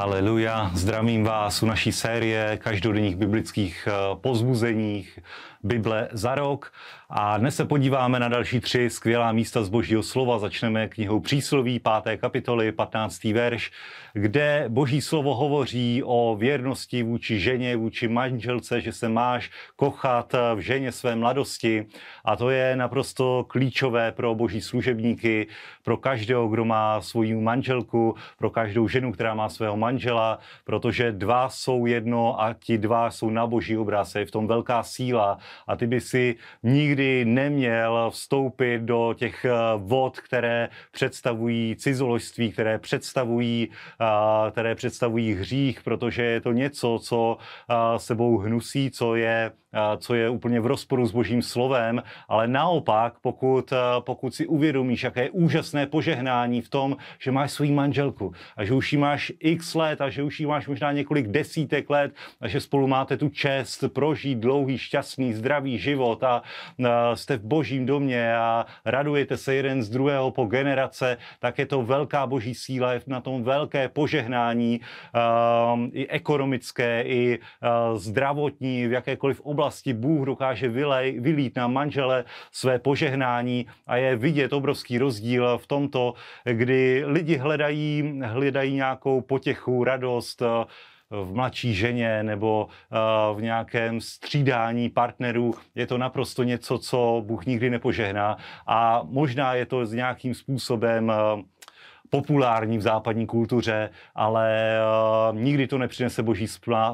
Haleluja, zdravím vás u naší série každodenních biblických eh, pozbuzeních Bible za rok. A dnes se podíváme na další tři skvělá místa z Božího slova. Začneme knihou Přísloví, 5. kapitoly, 15. verš, kde Boží slovo hovoří o věrnosti vůči ženě, vůči manželce, že se máš kochat v ženě své mladosti. A to je naprosto klíčové pro Boží služebníky, pro každého, kdo má svoji manželku, pro každou ženu, která má svého manžela, protože dva jsou jedno a ti dva jsou na Boží obraz. Je v tom velká síla a ty by si nikdy neměl vstoupit do těch eh, vod, které představují cizoložství, které představují, eh, které představují hřích, protože je to něco, co eh, sebou hnusí, co je co je úplně v rozporu s božím slovem, ale naopak, pokud, pokud si uvědomíš, jaké je úžasné požehnání v tom, že máš svou manželku a že už jí máš x let a že už jí máš možná několik desítek let a že spolu máte tu čest prožít dlouhý, šťastný, zdravý život a jste v božím domě a radujete se jeden z druhého po generace, tak je to velká boží síla, je na tom velké požehnání i ekonomické, i zdravotní, v jakékoliv oblasti oblasti Bůh dokáže vylej, vylít na manžele své požehnání a je vidět obrovský rozdíl v tomto, kdy lidi hledají, hledají nějakou potěchu, radost, eh, v mladší ženě nebo eh, v nějakém střídání partnerů. Je to naprosto něco, co Bůh nikdy nepožehná a možná je to s nějakým způsobem eh, populární v západní kultuře, ale uh, nikdy to nepřinese boží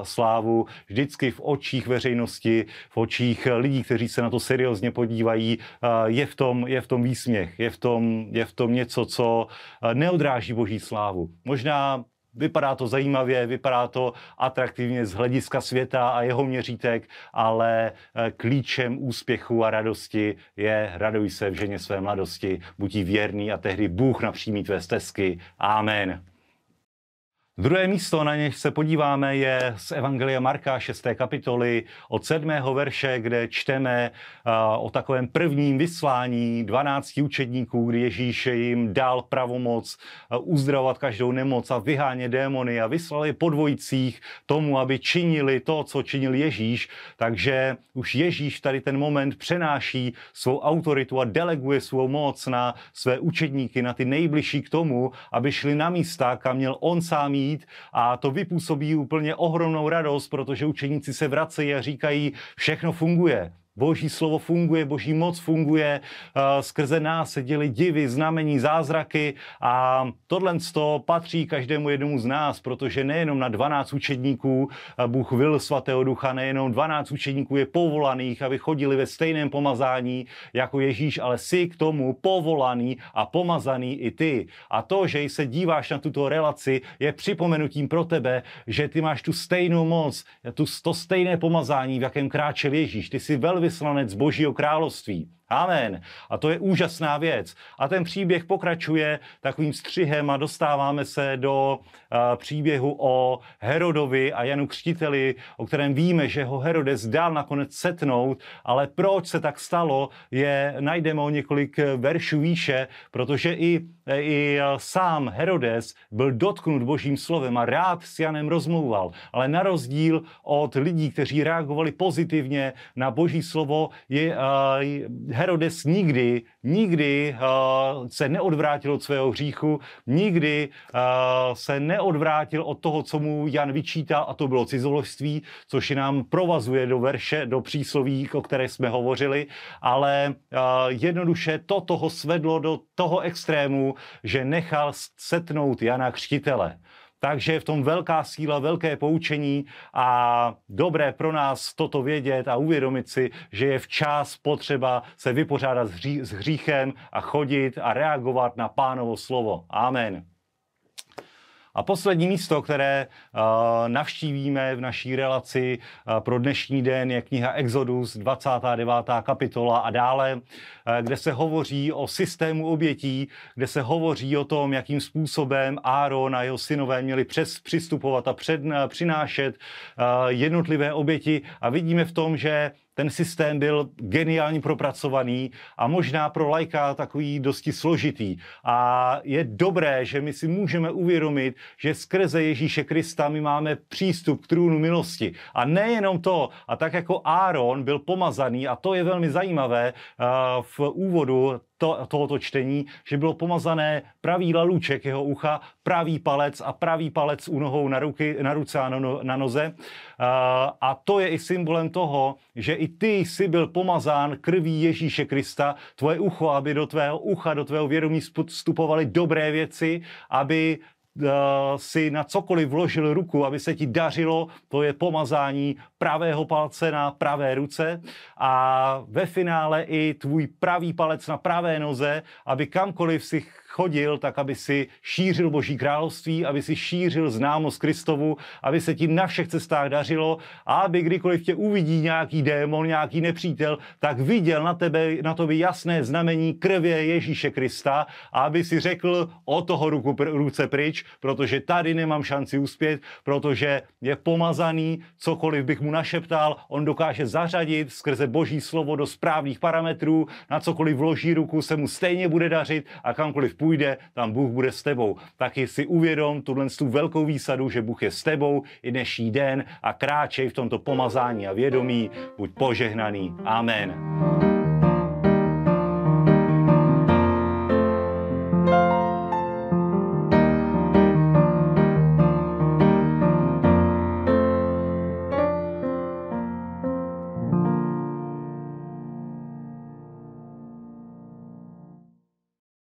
slávu. Vždycky v očích veřejnosti, v očích lidí, kteří se na to seriózně podívají, uh, je, v tom, je v tom výsměch, je v tom, je v tom něco, co uh, neodráží boží slávu. Možná Vypadá to zajímavě, vypadá to atraktivně z hlediska světa a jeho měřítek, ale eh, klíčem úspěchu a radosti je raduj se v ženě své mladosti, buď jí věrný a tehdy Bůh napřímí tvé stezky. Amen. Druhé místo, na něž se podíváme, je z Evangelia Marka 6. kapitoly od 7. verše, kde čteme o takovém prvním vyslání 12 učedníků, kdy Ježíš jim dal pravomoc uzdravovat každou nemoc a vyhánět démony a vyslal je po dvojicích tomu, aby činili to, co činil Ježíš. Takže už Ježíš tady ten moment přenáší svou autoritu a deleguje svou moc na své učedníky, na ty nejbližší k tomu, aby šli na místa, kam měl on sám jít a to vypůsobí úplně ohromnou radost, protože učeníci se vracejí a říkají, všechno funguje. Boží slovo funguje, boží moc funguje, uh, skrze nás se děli divy, znamení, zázraky a tohle to patří každému jednomu z nás, protože nejenom na 12 učedníků uh, Bůh vil svatého ducha, nejenom 12 učedníků je povolaných, aby chodili ve stejném pomazání jako Ježíš, ale si k tomu povolaný a pomazaný i ty. A to, že se díváš na tuto relaci, je připomenutím pro tebe, že ty máš tu stejnou moc, tu, to stejné pomazání, v jakém kráčel Ježíš. Ty jsi velmi velvyslanec Božího království. Amen. A to je úžasná věc. A ten příběh pokračuje takovým střihem a dostáváme se do uh, příběhu o Herodovi a Janu Křtiteli, o kterém víme, že ho Herodes dal nakonec setnout, ale proč se tak stalo, je najdeme o několik veršů výše, protože i, i sám Herodes byl dotknut božím slovem a rád s Janem rozmlouval, ale na rozdíl od lidí, kteří reagovali pozitivně na boží slovo, je uh, Herodes nikdy, nikdy uh, se neodvrátil od svého hříchu, nikdy uh, se neodvrátil od toho, co mu Jan vyčítal, a to bylo cizoložství, což nám provazuje do verše, do přísloví, o které jsme hovořili, ale uh, jednoduše to toho svedlo do toho extrému, že nechal setnout Jana Křtitele. Takže je v tom velká síla, velké poučení a dobré pro nás toto vědět a uvědomit si, že je včas potřeba se vypořádat s, hří, s hříchem a chodit a reagovat na pánovo slovo. Amen. A poslední místo, které uh, navštívíme v naší relaci uh, pro dnešní den, je kniha Exodus, 29. kapitola a dále, uh, kde se hovoří o systému obětí, kde se hovoří o tom, jakým způsobem Áron a jeho synové měli přes přistupovat a před, přinášet jednotlivé oběti. A vidíme v tom, že ten systém byl geniálně propracovaný a možná pro lajka takový dosti složitý. A je dobré, že my si můžeme uvědomit, že skrze Ježíše Krista my máme přístup k trůnu milosti. A nejenom to, a tak jako Áron byl pomazaný, a to je velmi zajímavé v úvodu to, tohoto čtení, že bylo pomazané pravý lalůček jeho ucha, pravý palec a pravý palec u nohou na, ruky, na ruce a na, no, na noze. A to je i symbolem toho, že i ty jsi byl pomazán krví Ježíše Krista, tvoje ucho, aby do tvého ucha, do tvého vědomí vstupovaly dobré věci, aby si na cokoliv vložil ruku, aby se ti dařilo, to je pomazání pravého palce na pravé ruce a ve finále i tvůj pravý palec na pravé noze, aby kamkoliv si chodil, tak aby si šířil Boží království, aby si šířil známost Kristovu, aby se ti na všech cestách dařilo a aby kdykoliv tě uvidí nějaký démon, nějaký nepřítel, tak viděl na tebe, na tobě jasné znamení krvě Ježíše Krista a aby si řekl o toho ruku, ruce pryč, protože tady nemám šanci uspět, protože je pomazaný, cokoliv bych mu našeptal, on dokáže zařadit skrze Boží slovo do správných parametrů, na cokoliv vloží ruku, se mu stejně bude dařit a kamkoliv půjde, tam Bůh bude s tebou. Taky si uvědom tuhle tu velkou výsadu, že Bůh je s tebou i dnešní den a kráčej v tomto pomazání a vědomí. Buď požehnaný. Amen.